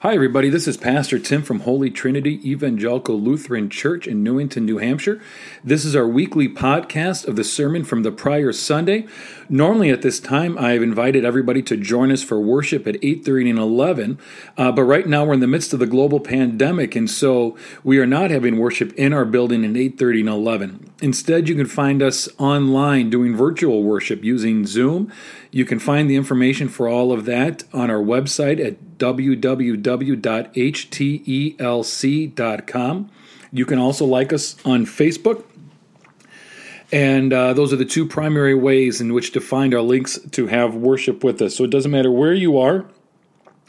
Hi, everybody. This is Pastor Tim from Holy Trinity Evangelical Lutheran Church in Newington, New Hampshire. This is our weekly podcast of the sermon from the prior Sunday. Normally, at this time, I have invited everybody to join us for worship at 8:30 and 11. Uh, but right now, we're in the midst of the global pandemic, and so we are not having worship in our building at 8:30 and 11. Instead, you can find us online doing virtual worship using Zoom. You can find the information for all of that on our website at www.htelc.com. You can also like us on Facebook. And uh, those are the two primary ways in which to find our links to have worship with us. So it doesn't matter where you are,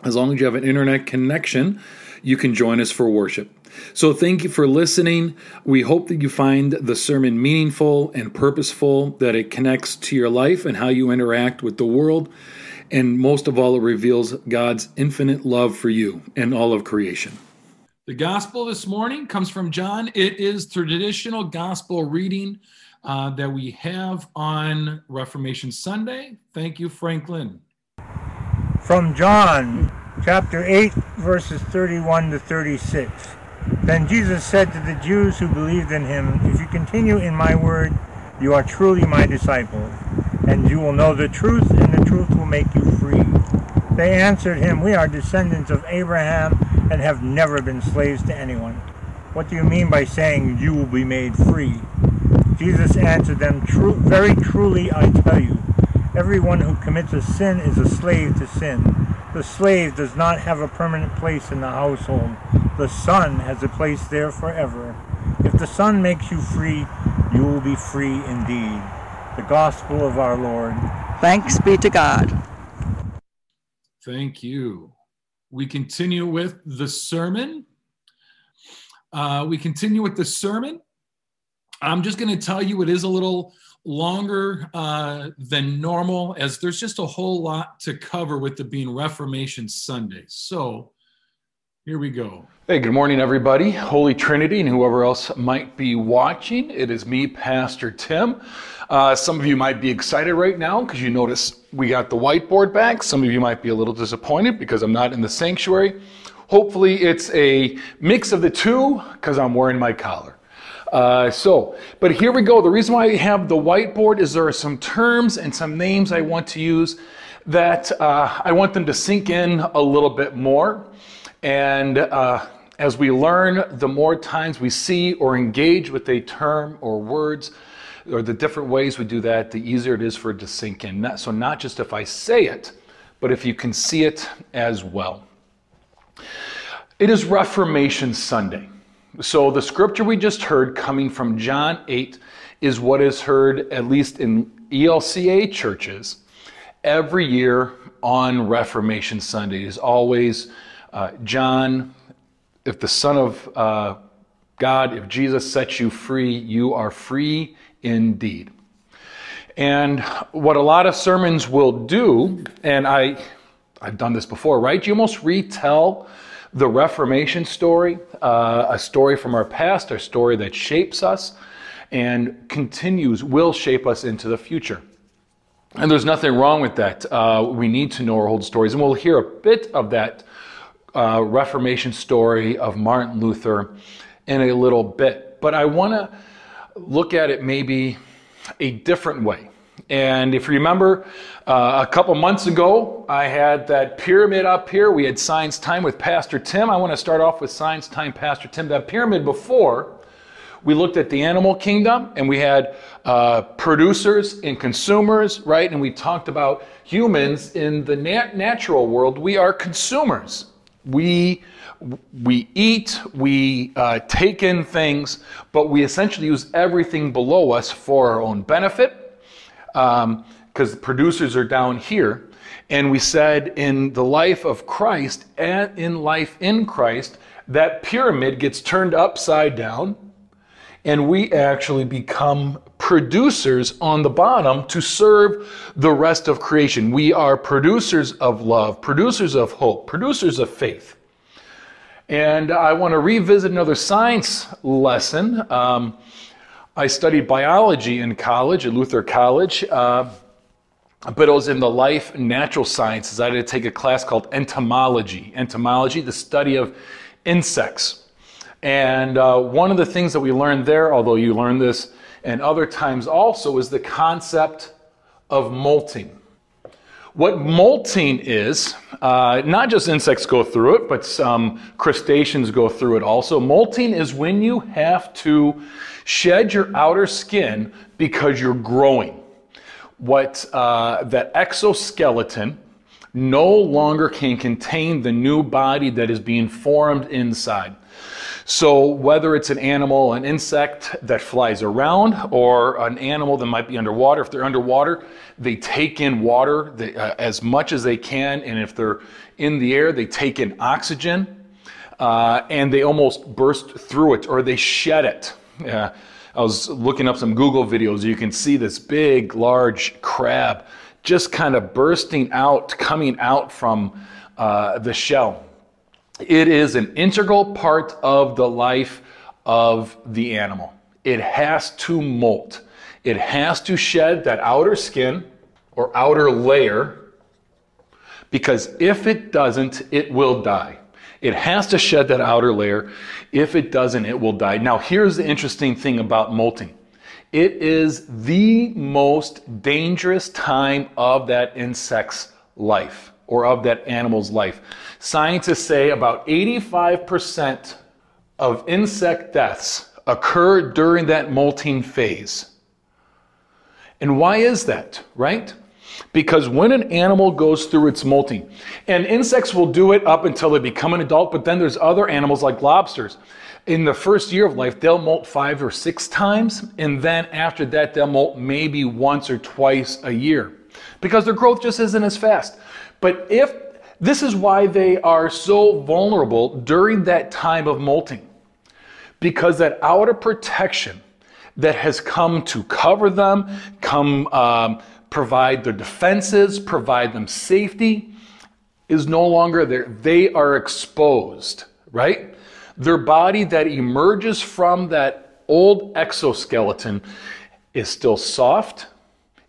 as long as you have an internet connection, you can join us for worship. So thank you for listening. We hope that you find the sermon meaningful and purposeful, that it connects to your life and how you interact with the world. And most of all, it reveals God's infinite love for you and all of creation. The gospel this morning comes from John. It is traditional gospel reading uh, that we have on Reformation Sunday. Thank you, Franklin. From John chapter 8, verses 31 to 36. Then Jesus said to the Jews who believed in him, If you continue in my word, you are truly my disciples, and you will know the truth, and the truth will make you free. They answered him, We are descendants of Abraham and have never been slaves to anyone. What do you mean by saying you will be made free? Jesus answered them, Very truly I tell you, everyone who commits a sin is a slave to sin. The slave does not have a permanent place in the household. The Son has a place there forever. If the Son makes you free, you will be free indeed. The Gospel of our Lord. Thanks be to God. Thank you. We continue with the sermon. Uh, we continue with the sermon. I'm just going to tell you it is a little longer uh, than normal, as there's just a whole lot to cover with the being Reformation Sunday. So here we go. Hey, good morning, everybody. Holy Trinity and whoever else might be watching. It is me, Pastor Tim. Uh, some of you might be excited right now because you notice we got the whiteboard back. Some of you might be a little disappointed because I'm not in the sanctuary. Hopefully, it's a mix of the two because I'm wearing my collar. Uh, so, but here we go. The reason why I have the whiteboard is there are some terms and some names I want to use that uh, I want them to sink in a little bit more. And uh, as we learn, the more times we see or engage with a term or words, or the different ways we do that, the easier it is for it to sink in. Not, so, not just if I say it, but if you can see it as well. It is Reformation Sunday. So the scripture we just heard coming from John 8 is what is heard, at least in ELCA churches, every year on Reformation Sunday. It is always uh, John, if the Son of uh, God, if Jesus sets you free, you are free indeed. And what a lot of sermons will do, and I, I've done this before, right? You almost retell the Reformation story, uh, a story from our past, a story that shapes us and continues, will shape us into the future. And there's nothing wrong with that. Uh, we need to know our old stories. And we'll hear a bit of that uh, Reformation story of Martin Luther in a little bit. But I want to look at it maybe a different way. And if you remember, uh, a couple months ago, I had that pyramid up here. We had Science Time with Pastor Tim. I want to start off with Science Time, Pastor Tim. That pyramid before, we looked at the animal kingdom and we had uh, producers and consumers, right? And we talked about humans in the nat- natural world. We are consumers. We we eat, we uh, take in things, but we essentially use everything below us for our own benefit because um, the producers are down here. And we said in the life of Christ and in life in Christ, that pyramid gets turned upside down, and we actually become producers on the bottom to serve the rest of creation. We are producers of love, producers of hope, producers of faith. And I want to revisit another science lesson. Um, I studied biology in college at Luther College. Uh, but it was in the life natural sciences. I had to take a class called entomology. Entomology, the study of insects. And uh, one of the things that we learned there, although you learn this and other times also, is the concept of molting. What molting is, uh, not just insects go through it, but some crustaceans go through it also. Molting is when you have to shed your outer skin because you're growing. What uh, that exoskeleton no longer can contain the new body that is being formed inside. So, whether it's an animal, an insect that flies around, or an animal that might be underwater, if they're underwater, they take in water they, uh, as much as they can, and if they're in the air, they take in oxygen, uh, and they almost burst through it or they shed it. Uh, I was looking up some Google videos. You can see this big, large crab just kind of bursting out, coming out from uh, the shell. It is an integral part of the life of the animal. It has to molt. It has to shed that outer skin or outer layer because if it doesn't, it will die. It has to shed that outer layer. If it doesn't, it will die. Now, here's the interesting thing about molting it is the most dangerous time of that insect's life or of that animal's life. Scientists say about 85% of insect deaths occur during that molting phase. And why is that, right? Because when an animal goes through its molting, and insects will do it up until they become an adult, but then there's other animals like lobsters. In the first year of life, they'll molt five or six times, and then after that, they'll molt maybe once or twice a year because their growth just isn't as fast. But if this is why they are so vulnerable during that time of molting, because that outer protection that has come to cover them, come um, provide their defenses, provide them safety, is no longer there. They are exposed, right? Their body that emerges from that old exoskeleton is still soft,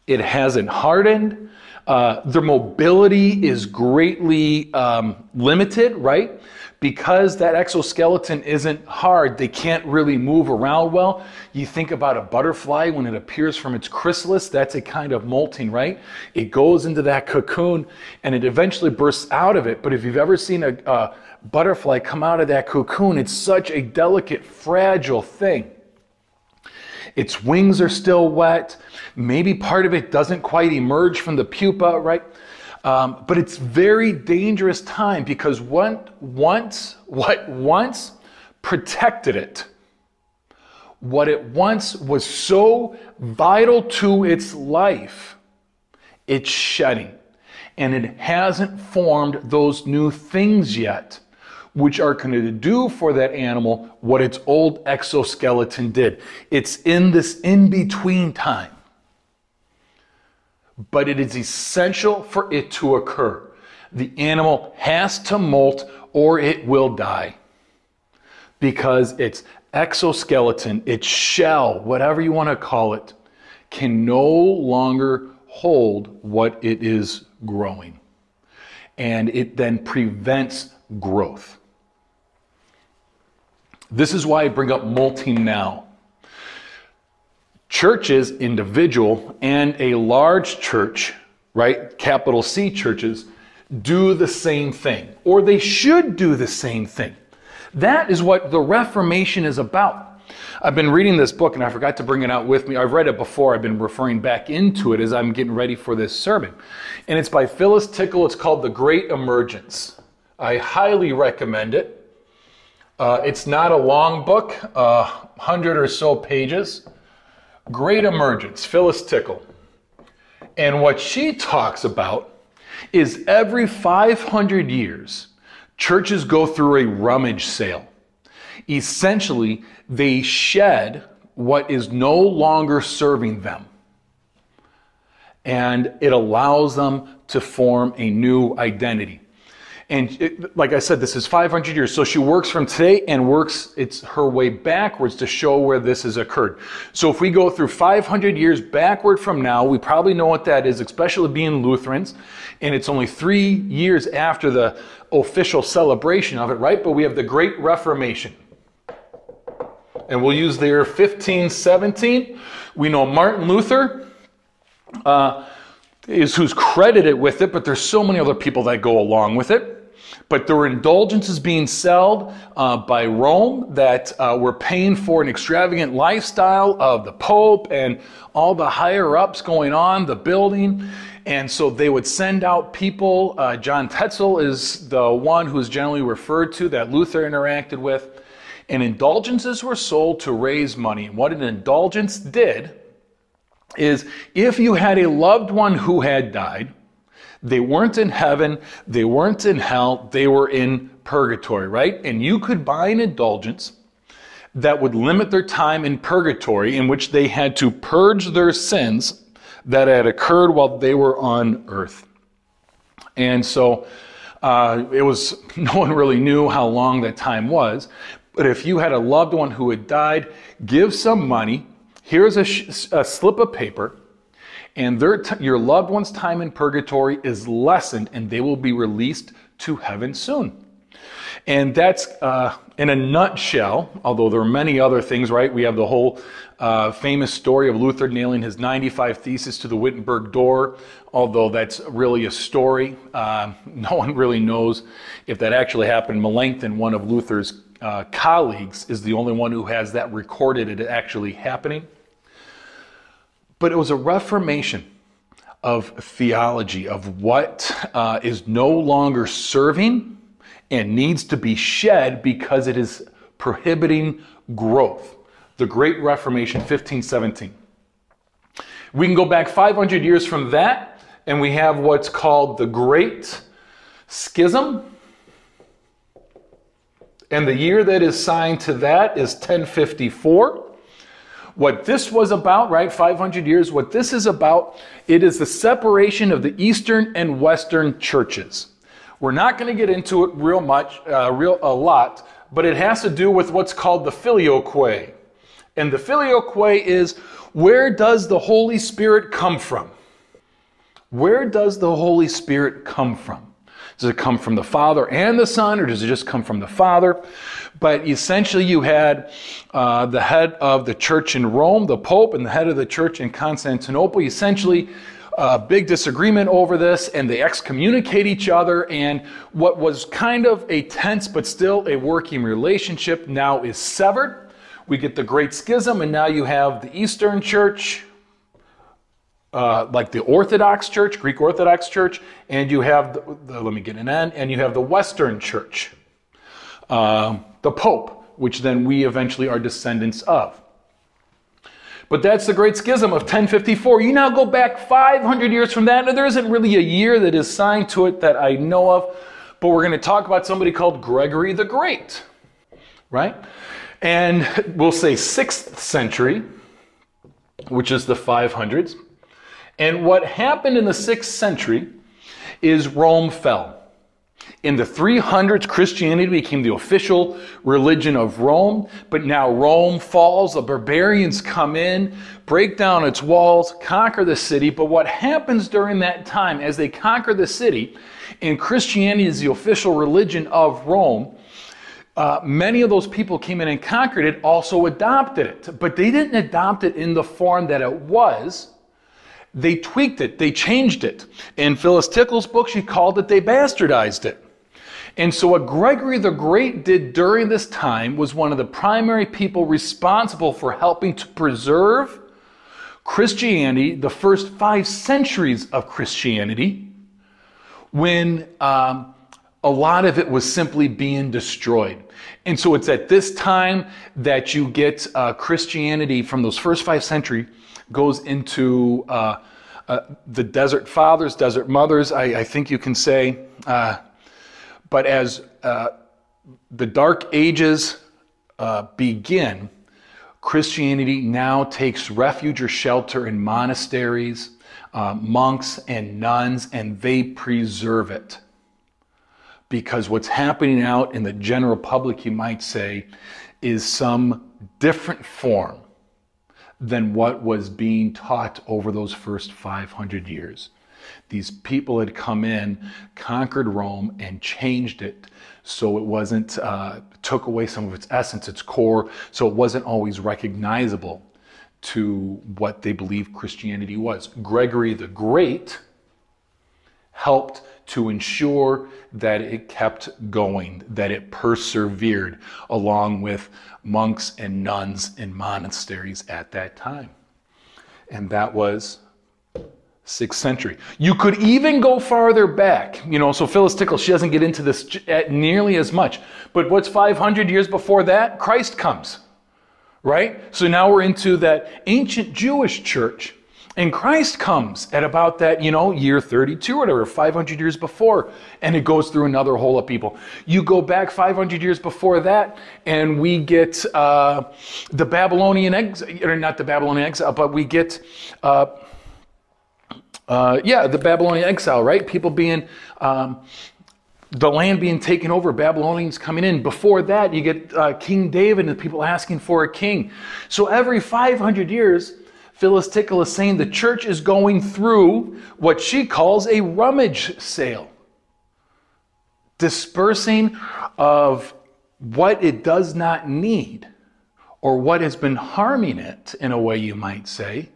it hasn't hardened, uh, their mobility is greatly um, limited, right? Because that exoskeleton isn't hard, they can't really move around well. You think about a butterfly when it appears from its chrysalis, that's a kind of molting, right? It goes into that cocoon and it eventually bursts out of it. But if you've ever seen a, a butterfly come out of that cocoon, it's such a delicate, fragile thing. Its wings are still wet. Maybe part of it doesn't quite emerge from the pupa, right? Um, but it's very dangerous time because what once, what once protected it, what it once was so vital to its life, it's shedding. And it hasn't formed those new things yet which are going to do for that animal what its old exoskeleton did. It's in this in between time. But it is essential for it to occur. The animal has to molt or it will die because its exoskeleton, its shell, whatever you want to call it, can no longer hold what it is growing. And it then prevents growth. This is why I bring up molting now. Churches, individual, and a large church, right, capital C churches, do the same thing, or they should do the same thing. That is what the Reformation is about. I've been reading this book and I forgot to bring it out with me. I've read it before. I've been referring back into it as I'm getting ready for this sermon. And it's by Phyllis Tickle. It's called The Great Emergence. I highly recommend it. Uh, it's not a long book, uh, hundred or so pages. Great Emergence, Phyllis Tickle. And what she talks about is every 500 years, churches go through a rummage sale. Essentially, they shed what is no longer serving them. And it allows them to form a new identity. And it, like I said, this is 500 years. So she works from today and works it's her way backwards to show where this has occurred. So if we go through 500 years backward from now, we probably know what that is, especially being Lutherans. And it's only three years after the official celebration of it, right? But we have the Great Reformation. And we'll use the year 1517. We know Martin Luther. Uh, is who's credited with it, but there's so many other people that go along with it. But there were indulgences being sold uh, by Rome that uh, were paying for an extravagant lifestyle of the Pope and all the higher ups going on, the building. And so they would send out people. Uh, John Tetzel is the one who's generally referred to that Luther interacted with. And indulgences were sold to raise money. And what an indulgence did is if you had a loved one who had died, they weren't in heaven, they weren't in hell, they were in purgatory, right? And you could buy an indulgence that would limit their time in purgatory, in which they had to purge their sins that had occurred while they were on earth. And so uh, it was, no one really knew how long that time was. But if you had a loved one who had died, give some money. Here's a, sh- a slip of paper and t- your loved one's time in purgatory is lessened and they will be released to heaven soon. And that's uh, in a nutshell, although there are many other things, right? We have the whole uh, famous story of Luther nailing his 95 Theses to the Wittenberg door, although that's really a story. Uh, no one really knows if that actually happened. Melanchthon, one of Luther's uh, colleagues, is the only one who has that recorded it actually happening. But it was a reformation of theology, of what uh, is no longer serving and needs to be shed because it is prohibiting growth. The Great Reformation, 1517. We can go back 500 years from that, and we have what's called the Great Schism. And the year that is signed to that is 1054. What this was about, right, 500 years, what this is about, it is the separation of the Eastern and Western churches. We're not going to get into it real much, uh, real a lot, but it has to do with what's called the filioque. And the filioque is where does the Holy Spirit come from? Where does the Holy Spirit come from? Does it come from the Father and the Son, or does it just come from the Father? But essentially, you had uh, the head of the church in Rome, the Pope, and the head of the church in Constantinople. Essentially, a big disagreement over this, and they excommunicate each other. And what was kind of a tense but still a working relationship now is severed. We get the Great Schism, and now you have the Eastern Church, uh, like the Orthodox Church, Greek Orthodox Church, and you have the, the, let me get an N, and you have the Western Church. Uh, the Pope, which then we eventually are descendants of. But that's the Great Schism of 1054. You now go back 500 years from that, and there isn't really a year that is signed to it that I know of, but we're going to talk about somebody called Gregory the Great, right? And we'll say 6th century, which is the 500s. And what happened in the 6th century is Rome fell. In the 300s, Christianity became the official religion of Rome, but now Rome falls, the barbarians come in, break down its walls, conquer the city. But what happens during that time as they conquer the city, and Christianity is the official religion of Rome, uh, many of those people came in and conquered it, also adopted it. But they didn't adopt it in the form that it was. They tweaked it, they changed it. In Phyllis Tickle's book, she called it they bastardized it. And so, what Gregory the Great did during this time was one of the primary people responsible for helping to preserve Christianity, the first five centuries of Christianity, when um, a lot of it was simply being destroyed. And so, it's at this time that you get uh, Christianity from those first five centuries goes into uh, uh, the desert fathers, desert mothers, I, I think you can say. Uh, but as uh, the Dark Ages uh, begin, Christianity now takes refuge or shelter in monasteries, monks, and nuns, and they preserve it. Because what's happening out in the general public, you might say, is some different form than what was being taught over those first 500 years. These people had come in, conquered Rome, and changed it so it wasn't, uh, took away some of its essence, its core, so it wasn't always recognizable to what they believed Christianity was. Gregory the Great helped to ensure that it kept going, that it persevered, along with monks and nuns in monasteries at that time. And that was sixth century. You could even go farther back. You know, so Phyllis Tickle, she doesn't get into this eh, nearly as much. But what's 500 years before that? Christ comes, right? So now we're into that ancient Jewish church. And Christ comes at about that, you know, year 32 or whatever, 500 years before, and it goes through another whole of people. You go back 500 years before that, and we get uh, the Babylonian exile, or not the Babylonian exile, but we get. Uh, uh, yeah, the Babylonian exile, right? People being, um, the land being taken over, Babylonians coming in. Before that, you get uh, King David and people asking for a king. So every 500 years, Phyllis Tickle is saying the church is going through what she calls a rummage sale, dispersing of what it does not need or what has been harming it, in a way you might say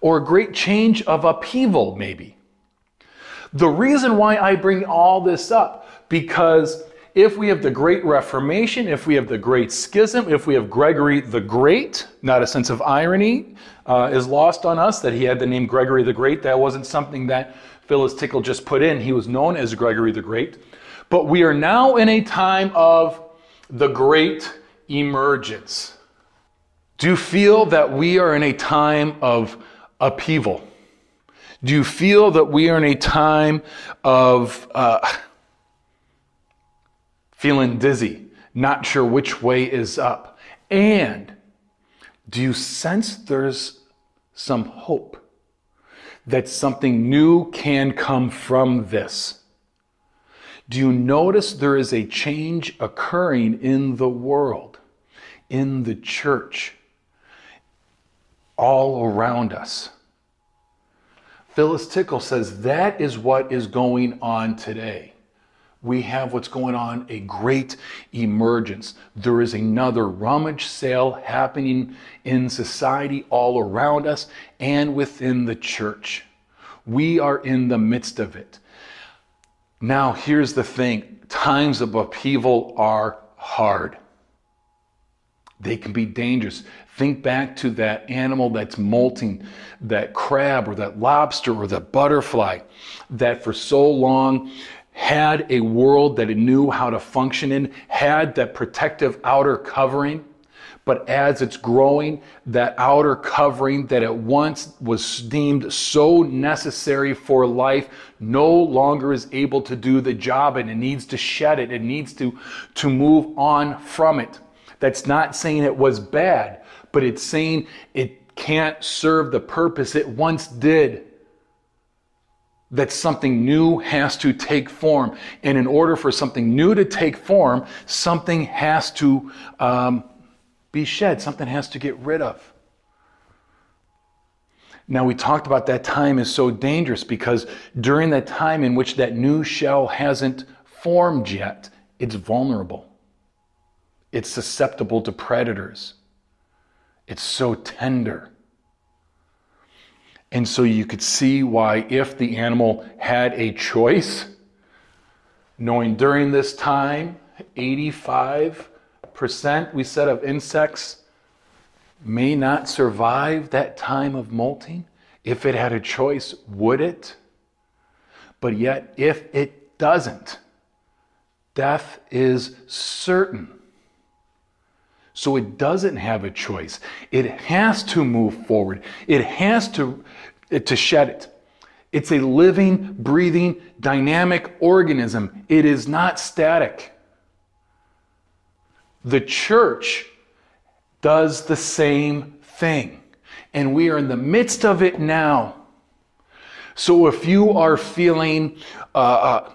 or a great change of upheaval, maybe. The reason why I bring all this up, because if we have the Great Reformation, if we have the Great Schism, if we have Gregory the Great, not a sense of irony uh, is lost on us that he had the name Gregory the Great. That wasn't something that Phyllis Tickle just put in. He was known as Gregory the Great. But we are now in a time of the Great Emergence. Do you feel that we are in a time of upheaval? Do you feel that we are in a time of uh, feeling dizzy, not sure which way is up? And do you sense there's some hope that something new can come from this? Do you notice there is a change occurring in the world, in the church? all around us. Phyllis Tickle says that is what is going on today. We have what's going on a great emergence. There is another rummage sale happening in society all around us and within the church. We are in the midst of it. Now, here's the thing times of upheaval are hard. They can be dangerous. Think back to that animal that's molting, that crab or that lobster or that butterfly that for so long had a world that it knew how to function in, had that protective outer covering. But as it's growing, that outer covering that at once was deemed so necessary for life no longer is able to do the job and it needs to shed it. It needs to, to move on from it. That's not saying it was bad, but it's saying it can't serve the purpose it once did. That something new has to take form. And in order for something new to take form, something has to um, be shed, something has to get rid of. Now, we talked about that time is so dangerous because during that time in which that new shell hasn't formed yet, it's vulnerable. It's susceptible to predators. It's so tender. And so you could see why, if the animal had a choice, knowing during this time, 85% we said of insects may not survive that time of molting. If it had a choice, would it? But yet, if it doesn't, death is certain. So it doesn't have a choice. It has to move forward. It has to, to shed it. It's a living, breathing, dynamic organism. It is not static. The church does the same thing. And we are in the midst of it now. So if you are feeling uh, uh,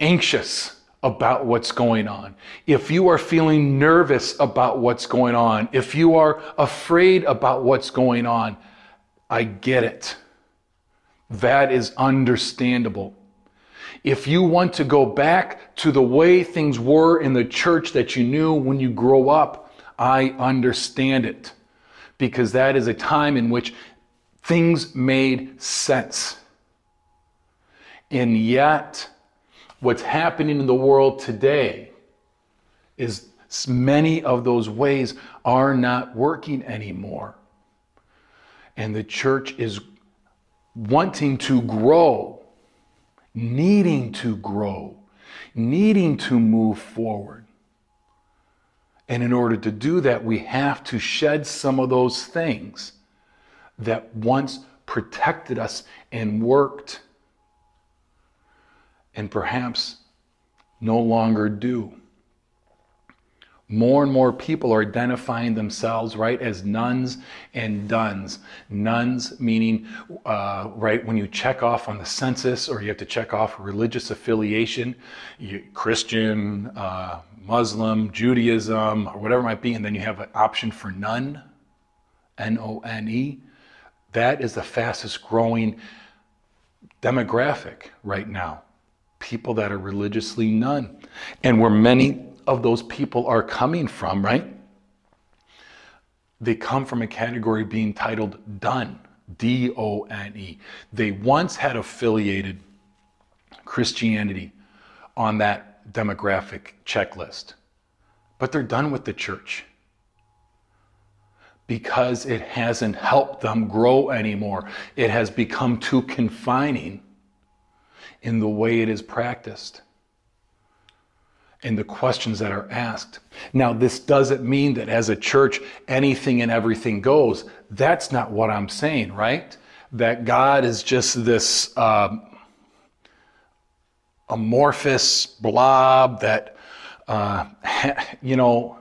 anxious about what's going on, if you are feeling nervous about what's going on, if you are afraid about what's going on, I get it. That is understandable. If you want to go back to the way things were in the church that you knew when you grow up, I understand it. Because that is a time in which things made sense. And yet, what's happening in the world today is many of those ways are not working anymore. And the church is wanting to grow, needing to grow, needing to move forward. And in order to do that, we have to shed some of those things that once protected us and worked and perhaps no longer do. More and more people are identifying themselves, right, as nones and dones. Nones meaning, uh, right, when you check off on the census or you have to check off religious affiliation, you, Christian, uh, Muslim, Judaism, or whatever it might be, and then you have an option for none, N O N E. That is the fastest growing demographic right now. People that are religiously none. And where many of those people are coming from, right? They come from a category being titled done, D O N E. They once had affiliated Christianity on that demographic checklist, but they're done with the church because it hasn't helped them grow anymore. It has become too confining in the way it is practiced and the questions that are asked. Now, this doesn't mean that as a church, anything and everything goes. That's not what I'm saying, right? That God is just this uh, amorphous blob that, uh, you know,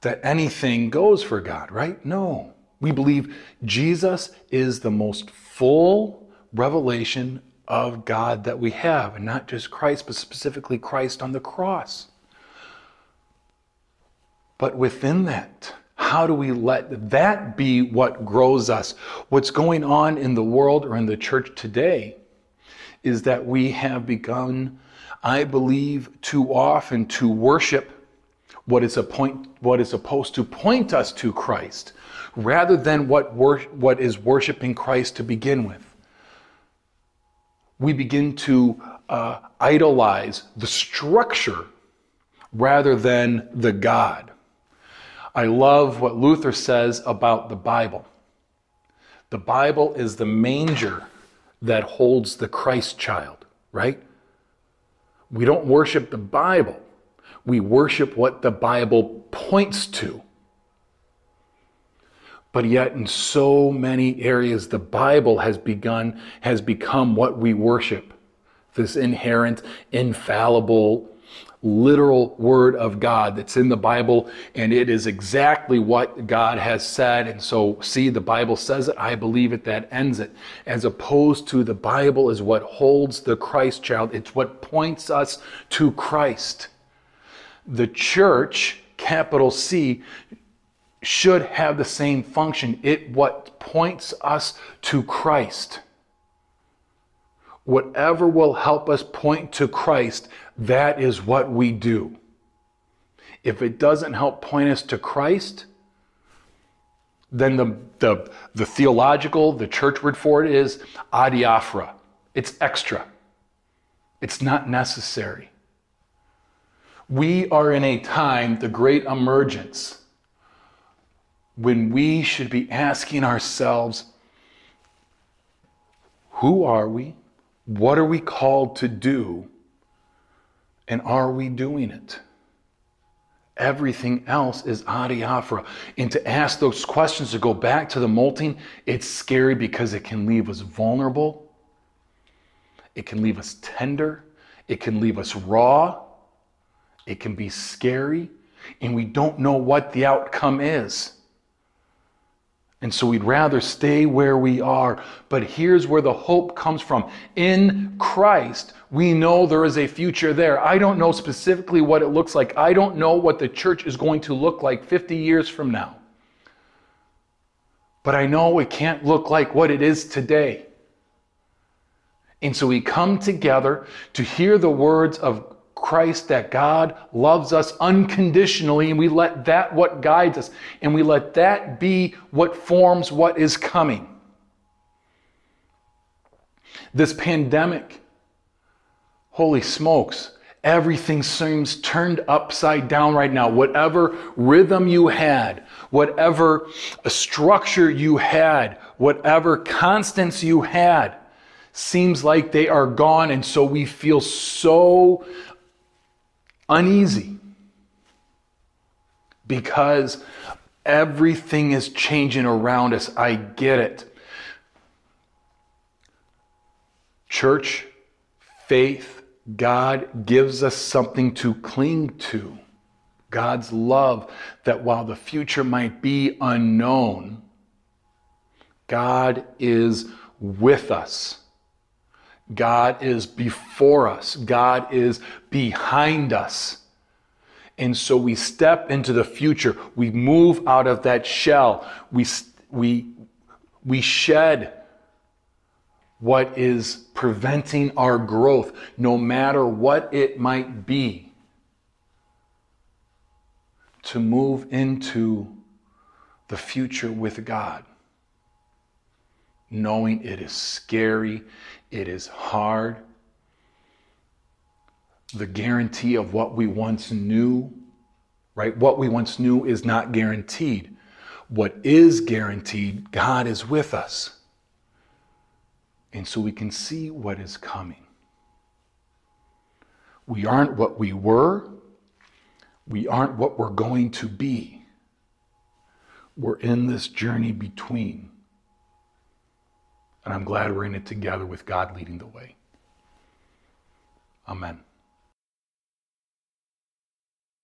that anything goes for God, right? No. We believe Jesus is the most full revelation of God that we have, and not just Christ, but specifically Christ on the cross. But within that, how do we let that be what grows us? What's going on in the world or in the church today is that we have begun, I believe, too often to worship what is, point, what is supposed to point us to Christ, rather than what, wor- what is worshiping Christ to begin with. We begin to uh, idolize the structure rather than the God. I love what Luther says about the Bible. The Bible is the manger that holds the Christ child, right? We don't worship the Bible we worship what the Bible points to. But yet, in so many areas, the Bible has begun, has become what we worship this inherent, infallible, literal word of God that's in the Bible, and it is exactly what God has said. And so, see, the Bible says it, I believe it, that ends it. As opposed to the Bible is what holds the Christ child, it's what points us to Christ the church, capital C, should have the same function. It what points us to Christ. Whatever will help us point to Christ, that is what we do. If it doesn't help point us to Christ, then the, the, the theological, the church word for it is adiaphora. It's extra. It's not necessary. We are in a time, the great emergence, when we should be asking ourselves, who are we? What are we called to do? And are we doing it? Everything else is adiaphora. And to ask those questions, to go back to the molting, it's scary because it can leave us vulnerable. It can leave us tender. It can leave us raw. It can be scary, and we don't know what the outcome is. And so we'd rather stay where we are. But here's where the hope comes from. In Christ, we know there is a future there. I don't know specifically what it looks like. I don't know what the church is going to look like 50 years from now. But I know it can't look like what it is today. And so we come together to hear the words of Christ that God loves us unconditionally, and we let that what guides us, and we let that be what forms what is coming. This pandemic, holy smokes, everything seems turned upside down right now. Whatever rhythm you had, whatever structure you had, whatever constants you had, seems like they are gone. And so we feel so uneasy because everything is changing around us. I get it. Church, faith, God gives us something to cling to. God's love, that while the future might be unknown, God is with us. God is before us, God is behind us. And so we step into the future. We move out of that shell. We, we, we shed what is preventing our growth, no matter what it might be, to move into the future with God, knowing it is scary, it is hard. The guarantee of what we once knew, right? What we once knew is not guaranteed. What is guaranteed, God is with us. And so we can see what is coming. We aren't what we were. We aren't what we're going to be. We're in this journey between. And I'm glad we're in it together with God leading the way. Amen.